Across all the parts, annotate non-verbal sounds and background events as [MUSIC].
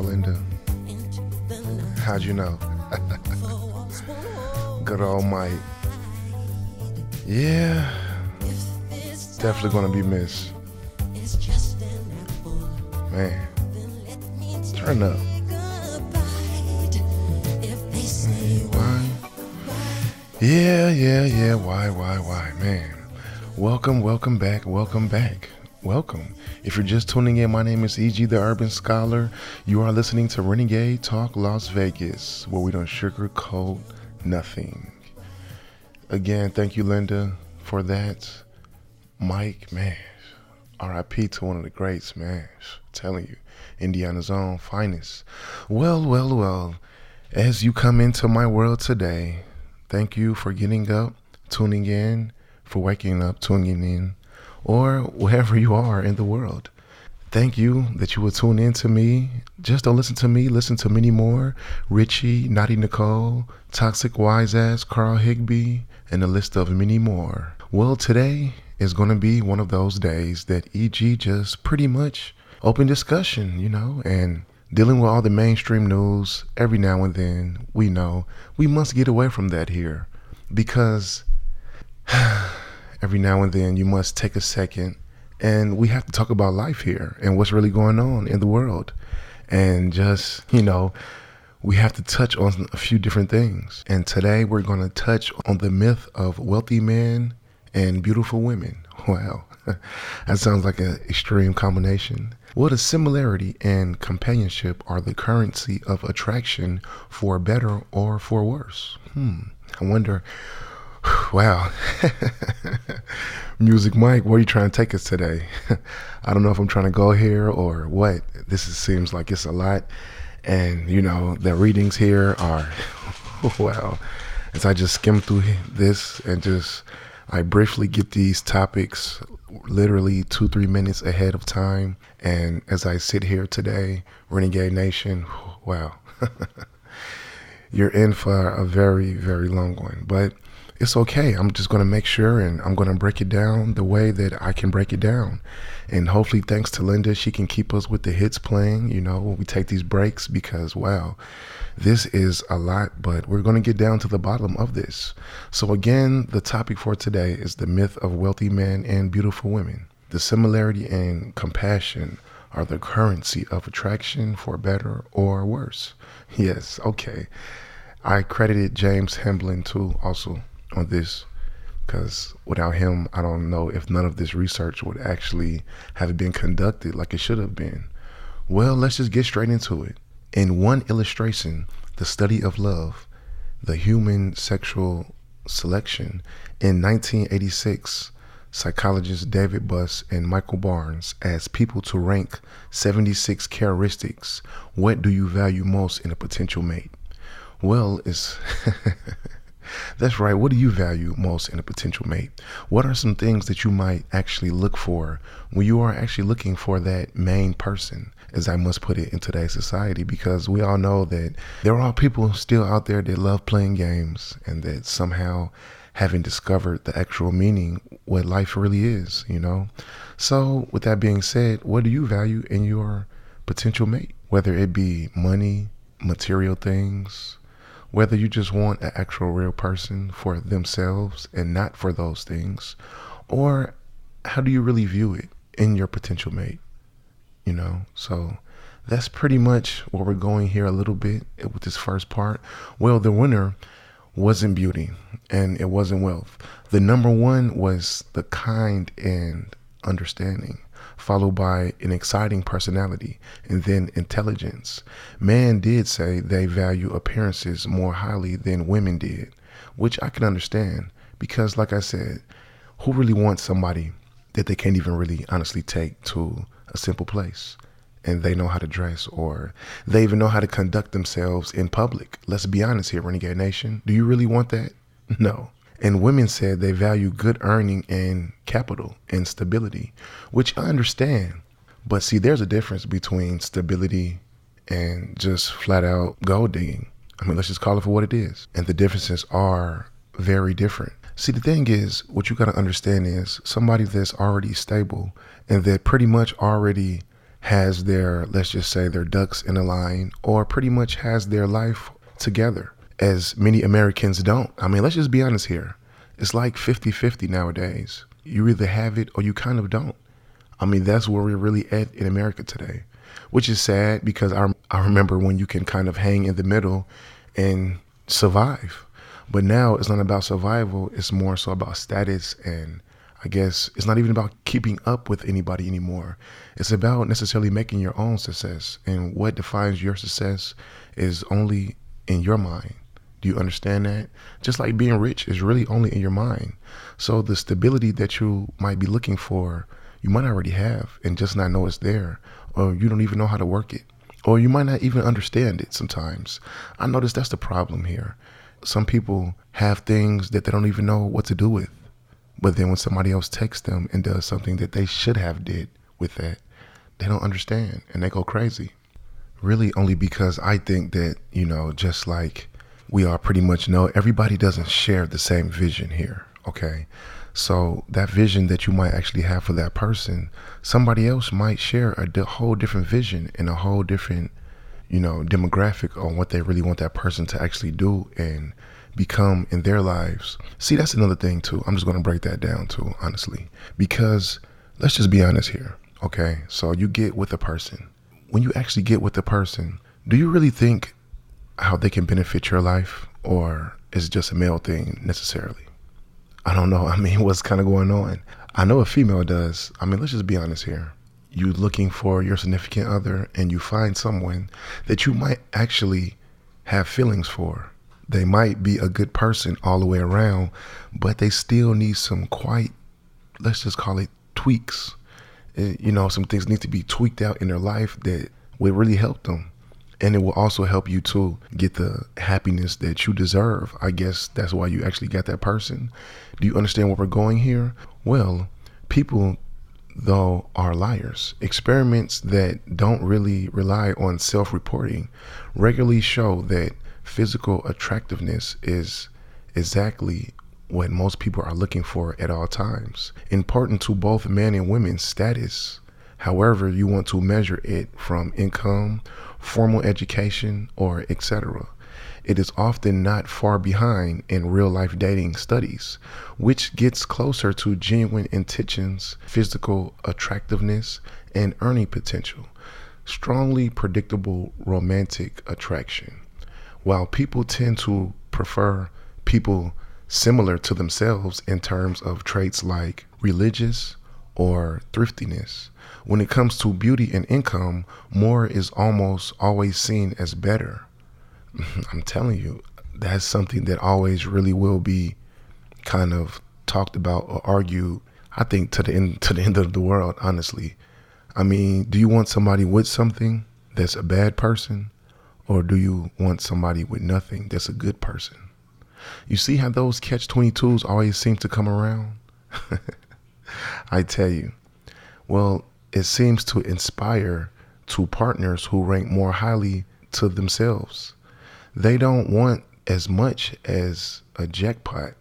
Linda. into How'd you know? [LAUGHS] Good old Mike. Yeah, definitely gonna be missed. Man, turn up. Yeah, yeah, yeah. Why, why, why? Man. Welcome, welcome back, welcome back. Welcome. If you're just tuning in, my name is E.G. the Urban Scholar. You are listening to Renegade Talk Las Vegas, where we don't sugarcoat nothing. Again, thank you, Linda, for that. Mike, man, RIP to one of the greats, man. telling you, Indiana's own finest. Well, well, well. As you come into my world today, thank you for getting up, tuning in, for waking up, tuning in, or wherever you are in the world. Thank you that you will tune in to me. Just don't listen to me, listen to many more. Richie, Naughty Nicole, Toxic Wise Ass, Carl Higbie, and a list of many more. Well, today is going to be one of those days that EG just pretty much open discussion, you know, and dealing with all the mainstream news every now and then. We know we must get away from that here because [SIGHS] every now and then you must take a second. And we have to talk about life here and what's really going on in the world. And just you know we have to touch on a few different things. And today we're going to touch on the myth of wealthy men and beautiful women. [LAUGHS] Wow. [LAUGHS] That sounds like an extreme combination. What a similarity and companionship are the currency of attraction for better or for worse? Hmm. I wonder [SIGHS] Wow. [LAUGHS] Music Mike, where are you trying to take us today? [LAUGHS] I don't know if I'm trying to go here or what. This is, seems like it's a lot. And, you know, the readings here are, [LAUGHS] wow. As I just skim through this and just, I briefly get these topics literally two, three minutes ahead of time. And as I sit here today, Renegade Nation, [SIGHS] wow. You're in for a very, very long one. But it's okay. I'm just going to make sure and I'm going to break it down the way that I can break it down. And hopefully, thanks to Linda, she can keep us with the hits playing, you know, when we take these breaks because, wow, this is a lot, but we're going to get down to the bottom of this. So, again, the topic for today is the myth of wealthy men and beautiful women. The similarity and compassion are the currency of attraction for better or worse. [LAUGHS] Yes, okay. I credited James Hamblin too, also on this because without him, I don't know if none of this research would actually have been conducted like it should have been. Well, let's just get straight into it. In one illustration, the study of love, the human sexual selection, in 1986, psychologists David Buss and Michael Barnes asked people to rank 76 characteristics. What do you value most in a potential mate? Well, it's [LAUGHS] That's right. What do you value most in a potential mate? What are some things that you might actually look for when you are actually looking for that main person, as I must put it in today's society? Because we all know that there are people still out there that love playing games and that somehow haven't discovered the actual meaning, what life really is, you know? So, with that being said, what do you value in your potential mate? Whether it be money, material things, whether you just want an actual real person for themselves and not for those things, or how do you really view it in your potential mate? You know, so that's pretty much where we're going here a little bit with this first part. Well, the winner wasn't beauty and it wasn't wealth. The number one was the kind and understanding, followed by an exciting personality, and then intelligence. Man did say they value appearances more highly than women did, which I can understand because, like I said, who really wants somebody that they can't even really honestly take to a simple place? and they know how to dress or they even know how to conduct themselves in public. Let's be honest here, Renegade Nation. Do you really want that? [LAUGHS] No. And women said they value good earning and capital and stability, which I understand. But see, there's a difference between stability and just flat out gold digging. I mean, let's just call it for what it is. And the differences are very different. See, the thing is, what you got to understand is somebody that's already stable and that pretty much already has their, let's just say, their ducks in a line or pretty much has their life together, as many Americans don't. I mean, let's just be honest here. It's like 50 50 nowadays. You either have it or you kind of don't. I mean, that's where we're really at in America today, which is sad because I, I remember when you can kind of hang in the middle and survive. But now it's not about survival, it's more so about status and I guess it's not even about keeping up with anybody anymore. It's about necessarily making your own success. And what defines your success is only in your mind. Do you understand that? Just like being rich is really only in your mind. So the stability that you might be looking for, you might already have and just not know it's there, or you don't even know how to work it, or you might not even understand it sometimes. I notice that's the problem here. Some people have things that they don't even know what to do with. But then when somebody else takes them and does something that they should have did with that, they don't understand and they go crazy. Really only because I think that, you know, just like we all pretty much know, everybody doesn't share the same vision here, okay? So that vision that you might actually have for that person, somebody else might share a di- whole different vision and a whole different, you know, demographic on what they really want that person to actually do and become in their lives. See, that's another thing too. I'm just going to break that down too, honestly, because let's just be honest here. Okay. So you get with a person. When you actually get with a person, do you really think how they can benefit your life or is it just a male thing necessarily? I don't know. [LAUGHS] I mean, what's kind of going on? I know a female does. I mean, let's just be honest here. You looking for your significant other and you find someone that you might actually have feelings for. They might be a good person all the way around, but they still need some quite, let's just call it tweaks. Eh, You know, some things need to be tweaked out in their life that would really help them. And it will also help you to get the happiness that you deserve. I guess that's why you actually got that person. Do you understand where we're going here? Well, people, though, are liars. Experiments that don't really rely on self reporting regularly show that physical attractiveness is exactly what most people are looking for at all times, important to both men and women's status. However, you want to measure it from income, formal education, or etc. It is often not far behind in real life dating studies, which gets closer to genuine intentions, physical attractiveness, and earning potential. Strongly predictable romantic attraction. While people tend to prefer people similar to themselves in terms of traits like religious or thriftiness, when it comes to beauty and income, more is almost always seen as better. [LAUGHS] I'm telling you, that's something that always really will be kind of talked about or argued. I think to the end [LAUGHS] to the end of the world, honestly. I mean, do you want somebody with something that's a bad person, or do you want somebody with nothing that's a good person? You see how those catch 22s always seem to come around? [LAUGHS] I tell you, well, it seems to inspire to partners who rank more highly to themselves. They don't want as much as a jackpot,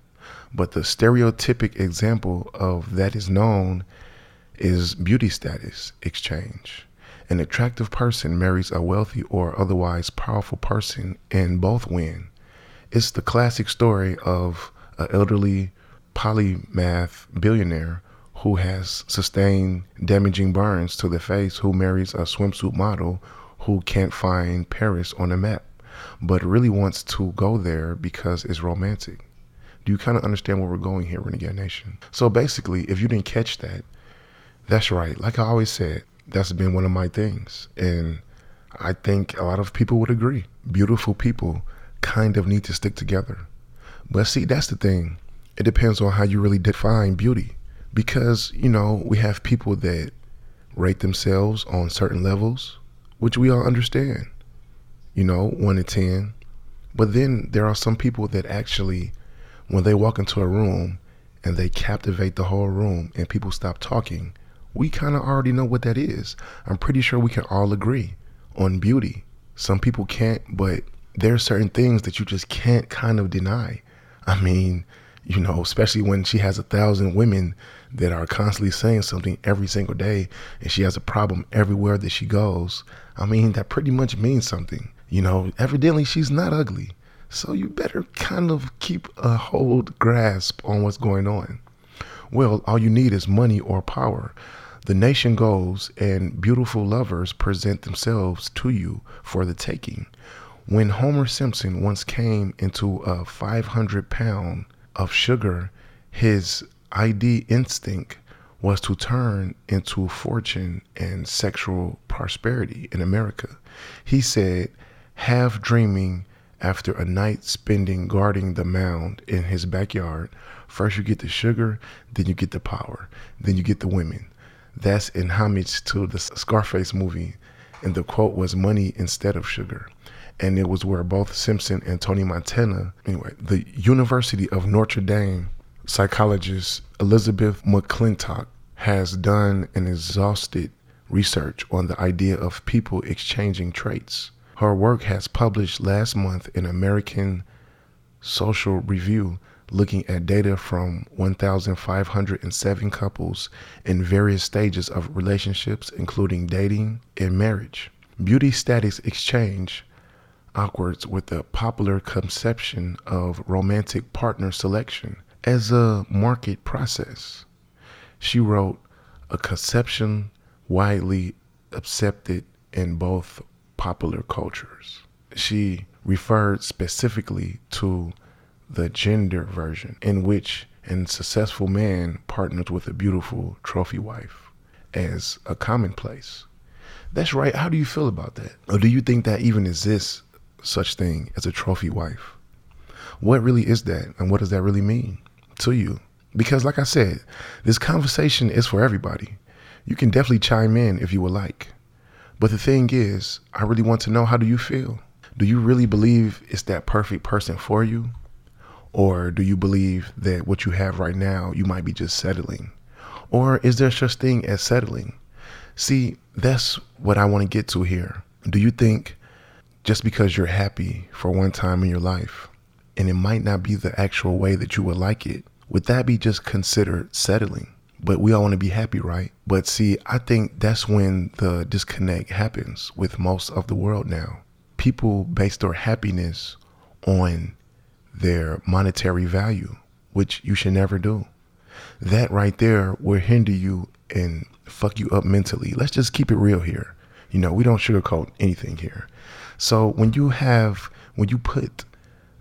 but the stereotypic example of that is known is beauty status exchange. An attractive person marries a wealthy or otherwise powerful person and both win. It's the classic story of an elderly polymath billionaire who has sustained damaging burns to the face who marries a swimsuit model who can't find Paris on a map, but really wants to go there because it's romantic. Do you kind of understand where we're going here, Renegade Nation? So basically, if you didn't catch that, That's right. Like I always said, that's been one of my things. And I think a lot of people would agree. Beautiful people kind of need to stick together. But see, that's the thing. It depends on how you really define beauty. Because, you know, we have people that rate themselves on certain levels, which we all understand, you know, one to 10. But then there are some people that actually, when they walk into a room and they captivate the whole room and people stop talking, we kind of already know what that is. I'm pretty sure we can all agree on beauty. Some people can't, but there are certain things that you just can't kind of deny. I mean, you know, especially when she has a thousand women that are constantly saying something every single day and she has a problem everywhere that she goes. I mean, that pretty much means something. You know, evidently she's not ugly. So you better kind of keep a hold grasp on what's going on. Well, all you need is money or power. The nation goes and beautiful lovers present themselves to you for the taking. When Homer Simpson once came into a 500 pound of sugar, his ID instinct was to turn into fortune and sexual prosperity in America. He said, half dreaming after a night spending guarding the mound in his backyard, first you get the sugar, then you get the power, then you get the women. That's in homage to the Scarface movie, and the quote was money instead of sugar. And it was where both Simpson and Tony Montana, anyway, the University of Notre Dame psychologist Elizabeth McClintock has done an exhaustive research on the idea of people exchanging traits. Her work has published last month in American Social Review looking at data from 1,507 couples in various stages of relationships, including dating and marriage. Beauty status exchange awkwards with the popular conception of romantic partner selection as a market process. She wrote, a conception widely accepted in both popular cultures. She referred specifically to the gender version, in which a successful man partners with a beautiful trophy wife as a commonplace. That's right. How do you feel about that? Or do you think that even exists such thing as a trophy wife? What really is that and what does that really mean to you? Because like I said, this conversation is for everybody. You can definitely chime in if you would like. But the thing is, I really want to know how do you feel? Do you really believe it's that perfect person for you? Or do you believe that what you have right now, you might be just settling? Or is there such thing as settling? See, that's what I want to get to here. Do you think just because you're happy for one time in your life, and it might not be the actual way that you would like it, would that be just considered settling? But we all want to be happy, right? But see, I think that's when the disconnect happens with most of the world now. People base their happiness on their monetary value, which you should never do. That right there will hinder you and fuck you up mentally. Let's just keep it real here. You know, we don't sugarcoat anything here. So when you have, when you put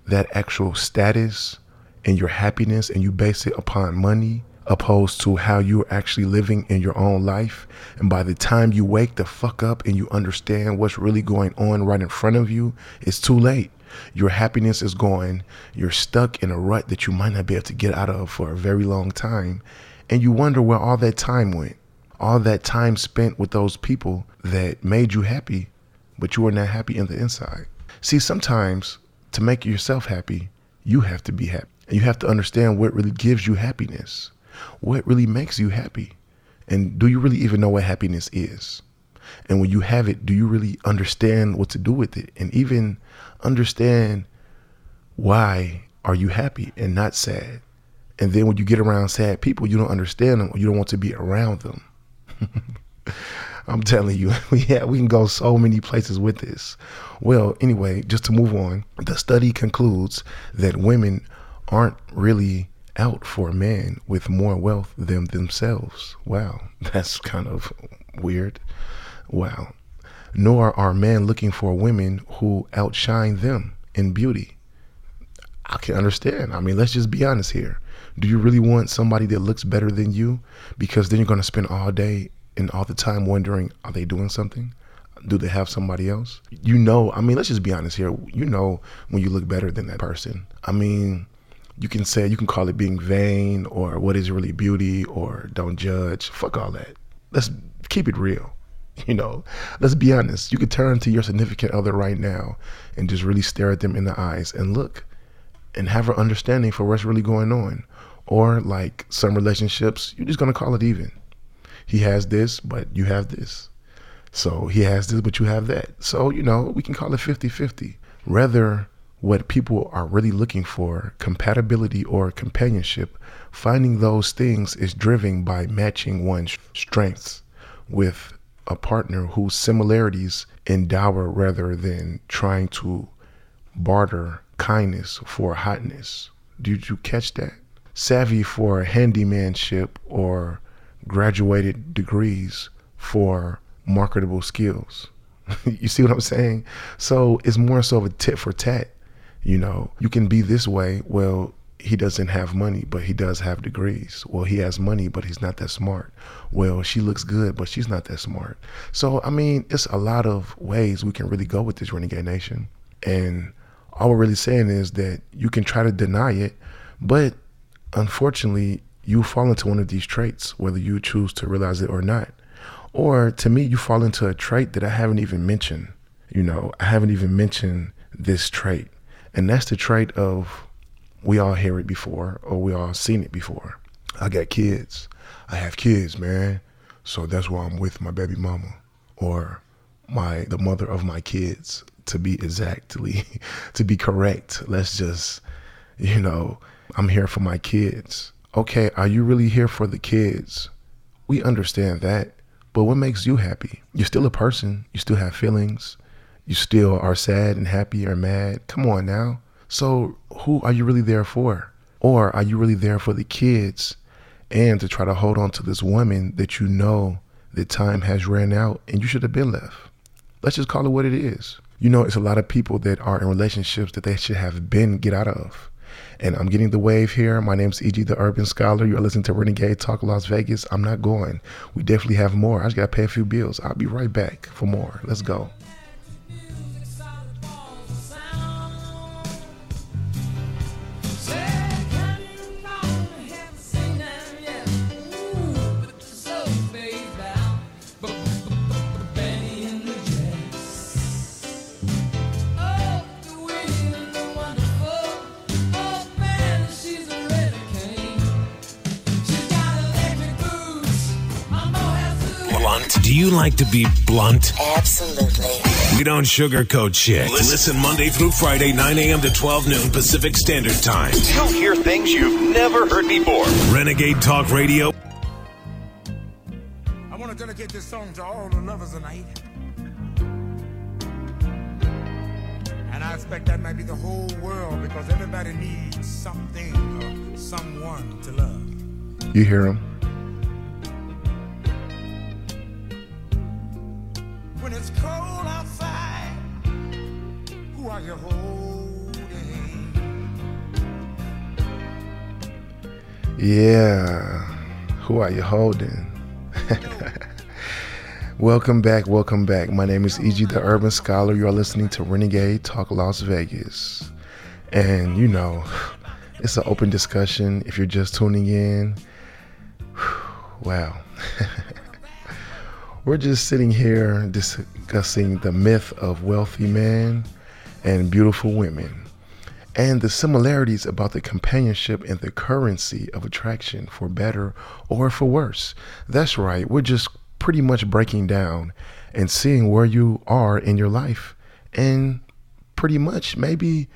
that actual status and your happiness and you base it upon money, opposed to how you're actually living in your own life. And by the time you wake the fuck up and you understand what's really going on right in front of you, it's too late. Your happiness is gone. You're stuck in a rut that you might not be able to get out of for a very long time. And you wonder where all that time went. All that time spent with those people that made you happy, but you were not happy in the inside. See, sometimes to make yourself happy, you have to be happy. And you have to understand what really gives you happiness. What really makes you happy? And do you really even know what happiness is? And when you have it, do you really understand what to do with it? And even understand why are you happy and not sad? And then when you get around sad people, you don't understand them you don't want to be around them. [LAUGHS] I'm telling you, [LAUGHS] yeah, we can go so many places with this. Well, anyway, just to move on, the study concludes that women aren't really out for a man with more wealth than themselves. Wow, [LAUGHS] that's kind of weird. Wow. Nor are men looking for women who outshine them in beauty. I can understand. I mean, let's just be honest here. Do you really want somebody that looks better than you? Because then you're going to spend all day and all the time wondering, are they doing something? Do they have somebody else? You know, I mean, let's just be honest here. You know when you look better than that person. I mean, you can say, you can call it being vain or what is really beauty or don't judge. Fuck all that. Let's keep it real. [LAUGHS] You know, let's be honest. You could turn to your significant other right now and just really stare at them in the eyes and look and have an understanding for what's really going on. Or like some relationships, you're just gonna call it even. He has this, but you have this. So he has this, but you have that. So, you know, we can call it 50 50. Rather, what people are really looking for, compatibility or companionship, finding those things is driven by matching one's strengths with a partner whose similarities endower rather than trying to barter kindness for hotness. Did you catch that? Savvy for handymanship or graduated degrees for marketable skills. [LAUGHS] you see what I'm saying? So it's more so of a tit for tat. You know, you can be this way. Well, he doesn't have money, but he does have degrees. Well, he has money, but he's not that smart. Well, she looks good, but she's not that smart. So, I mean, it's a lot of ways we can really go with this Renegade Nation. And all we're really saying is that you can try to deny it, but unfortunately, you fall into one of these traits, whether you choose to realize it or not. Or to me, you fall into a trait that I haven't even mentioned. You know, I haven't even mentioned this trait. And that's the trait of we all hear it before or we all seen it before. I got kids. I have kids, man. So that's why I'm with my baby mama or my the mother of my kids to be exactly [LAUGHS] to be correct. Let's just you know, I'm here for my kids. Okay, are you really here for the kids? We understand that. But what makes you happy? You're still a person. You still have feelings. You still are sad and happy or mad. Come on now. So, who are you really there for? Or are you really there for the kids and to try to hold on to this woman that you know that time has ran out and you should have been left? Let's just call it what it is. You know, it's a lot of people that are in relationships that they should have been get out of. And I'm getting the wave here. My name's EG the Urban Scholar. You're listening to Renegade Talk Las Vegas. I'm not going. We definitely have more. I just gotta pay a few bills. I'll be right back for more. Let's go. Blunt. Do you like to be blunt? Absolutely. We don't sugarcoat shit. Listen Monday through Friday, 9 a.m. to 12 noon Pacific Standard Time. You'll hear things you've never heard before. Renegade Talk Radio. I want to dedicate this song to all the lovers tonight. And I expect that might be the whole world because everybody needs something or someone to love. You hear him? Yeah. Who are you holding? [LAUGHS] welcome back, welcome back. My name is EG the Urban Scholar. You are listening to Renegade Talk Las Vegas. And you know, it's an open discussion. If you're just tuning in, wow. [LAUGHS] We're just sitting here discussing the myth of wealthy men and beautiful women and the similarities about the companionship and the currency of attraction for better or for worse. That's right, we're just pretty much breaking down and seeing where you are in your life and pretty much maybe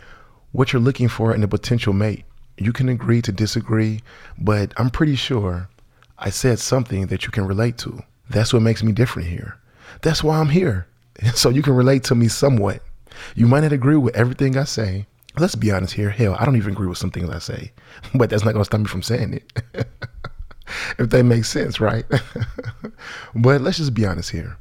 what you're looking for in a potential mate. You can agree to disagree, but I'm pretty sure I said something that you can relate to. That's what makes me different here. That's why I'm here. [LAUGHS] So you can relate to me somewhat. You might not agree with everything I say. Let's be honest here. Hell, I don't even agree with some things I say, [LAUGHS] but that's not going to stop me from saying it. [LAUGHS] if that makes sense, right? [LAUGHS] but let's just be honest here.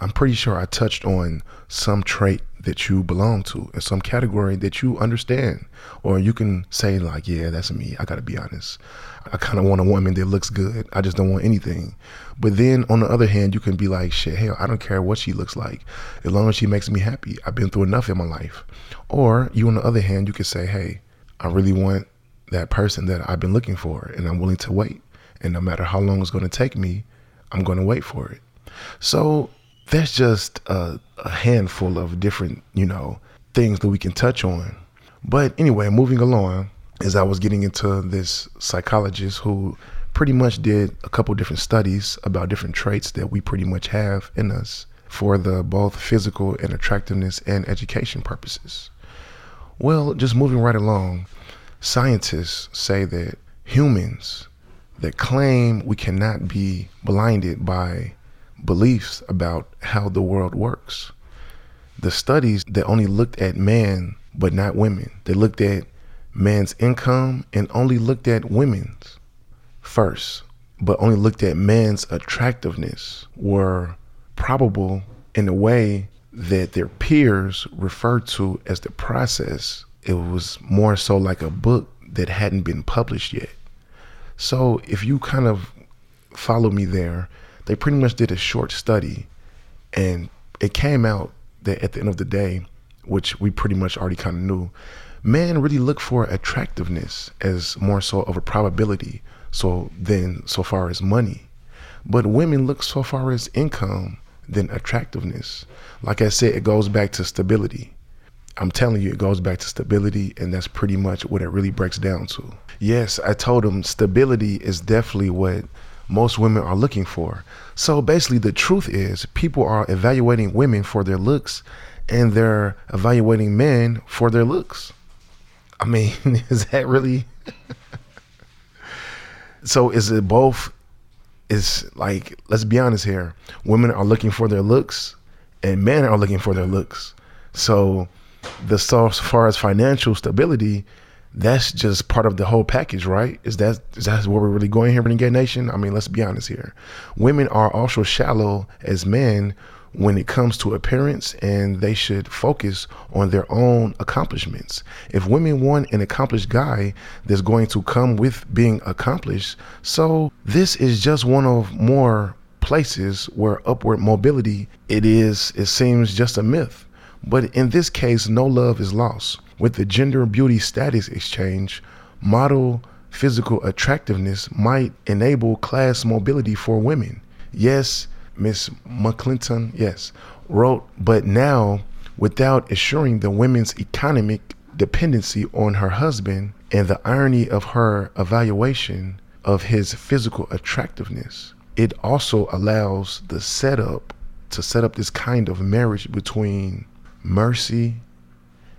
I'm pretty sure I touched on some trait that you belong to in some category that you understand. Or you can say, like, yeah, that's me. I got to be honest. I kind of want a woman that looks good. I just don't want anything. But then on the other hand, you can be like, shit, hell, I don't care what she looks like. As long as she makes me happy. I've been through enough in my life. Or you, on the other hand, you could say, hey, I really want that person that I've been looking for and I'm willing to wait. And no matter how long it's going to take me, I'm going to wait for it. So that's just a, a handful of different, you know, things that we can touch on. But anyway, moving along, as I was getting into this psychologist who pretty much did a couple different studies about different traits that we pretty much have in us for the both physical and attractiveness and education purposes. Well, just moving right along, scientists say that humans that claim we cannot be blinded by beliefs about how the world works. The studies that only looked at man but not women, they looked at man's income and only looked at women's first, but only looked at man's attractiveness, were probable in a way that their peers referred to as the process. It was more so like a book that hadn't been published yet. So if you kind of follow me there, they pretty much did a short study and it came out that at the end of the day, which we pretty much already kind of knew, men really look for attractiveness as more so of a probability so than so far as money. But women look so far as income than attractiveness. Like I said, it goes back to stability. I'm telling you, it goes back to stability, and that's pretty much what it really breaks down to. Yes, I told him stability is definitely what most women are looking for. So basically, the truth is, people are evaluating women for their looks, and they're evaluating men for their looks. I mean, [LAUGHS] is that really? [LAUGHS] so is it both? Is like, let's be honest here. Women are looking for their looks, and men are looking for their looks. So, the so far as financial stability, that's just part of the whole package, right? Is that is that where we're really going here, Renegade Nation? I mean, let's be honest here. Women are also shallow as men when it comes to appearance, and they should focus on their own accomplishments. If women want an accomplished guy that's going to come with being accomplished, so this is just one of more places where upward mobility it is it seems just a myth but in this case no love is lost with the gender beauty status exchange, model physical attractiveness might enable class mobility for women. Yes, Miss McClinton, yes, wrote, but now without assuring the women's economic dependency on her husband and the irony of her evaluation of his physical attractiveness. It also allows the setup to set up this kind of marriage between mercy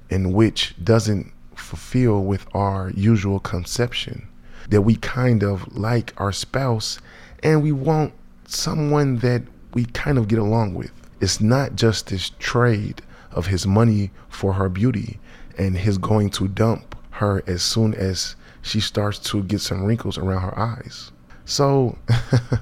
and which doesn't fulfill with our usual conception that we kind of like our spouse and we want someone that we kind of get along with. It's not just this trade of his money for her beauty and his going to dump her as soon as she starts to get some wrinkles around her eyes. So,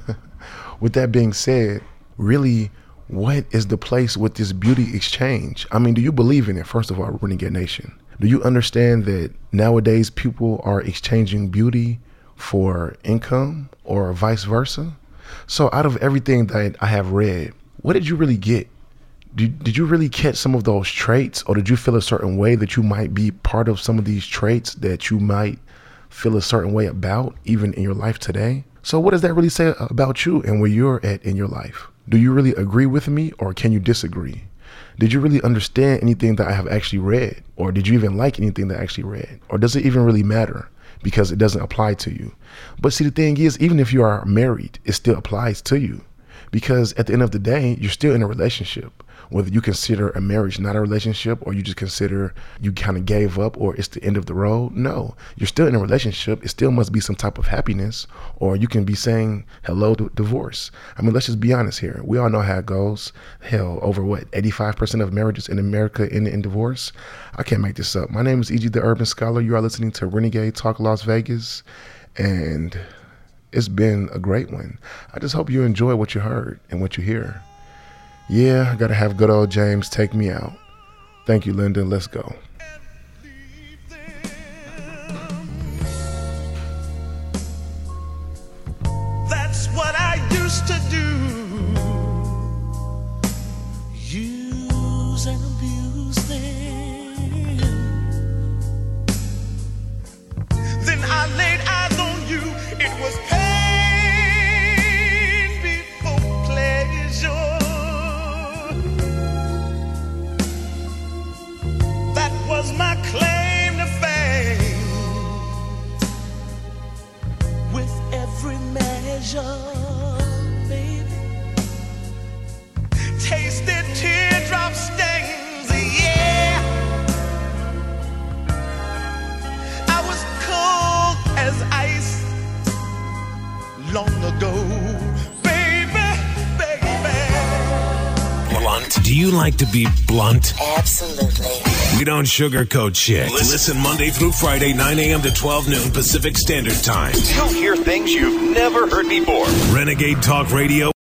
[LAUGHS] with that being said, really what is the place with this beauty exchange? I mean, do you believe in it? First of all, Renegade Nation. Do you understand that nowadays people are exchanging beauty for income or vice versa? So, out of everything that I have read, what did you really get? Did, did you really catch some of those traits, or did you feel a certain way that you might be part of some of these traits that you might feel a certain way about, even in your life today? So, what does that really say about you and where you're at in your life? Do you really agree with me or can you disagree? Did you really understand anything that I have actually read? Or did you even like anything that I actually read? Or does it even really matter because it doesn't apply to you? But see, the thing is, even if you are married, it still applies to you because at the end of the day, you're still in a relationship whether you consider a marriage not a relationship or you just consider you kind of gave up or it's the end of the road. No, you're still in a relationship. It still must be some type of happiness, or you can be saying hello to divorce. I mean, let's just be honest here. We all know how it goes. Hell, over what, 85% of marriages in America end in divorce? I can't make this up. My name is E.G. the Urban Scholar. You are listening to Renegade Talk Las Vegas. And it's been a great one. I just hope you enjoy what you heard and what you hear. Yeah, I gotta have good old James take me out. Thank you, Linda. Let's go. That's what I used to do. Use and abuse them. Then I laid eyes on you. It was like to be blunt? Absolutely. We don't sugarcoat shit. Listen Monday through Friday, 9 a.m. to 12 noon Pacific Standard Time. You'll hear things you've never heard before. Renegade Talk Radio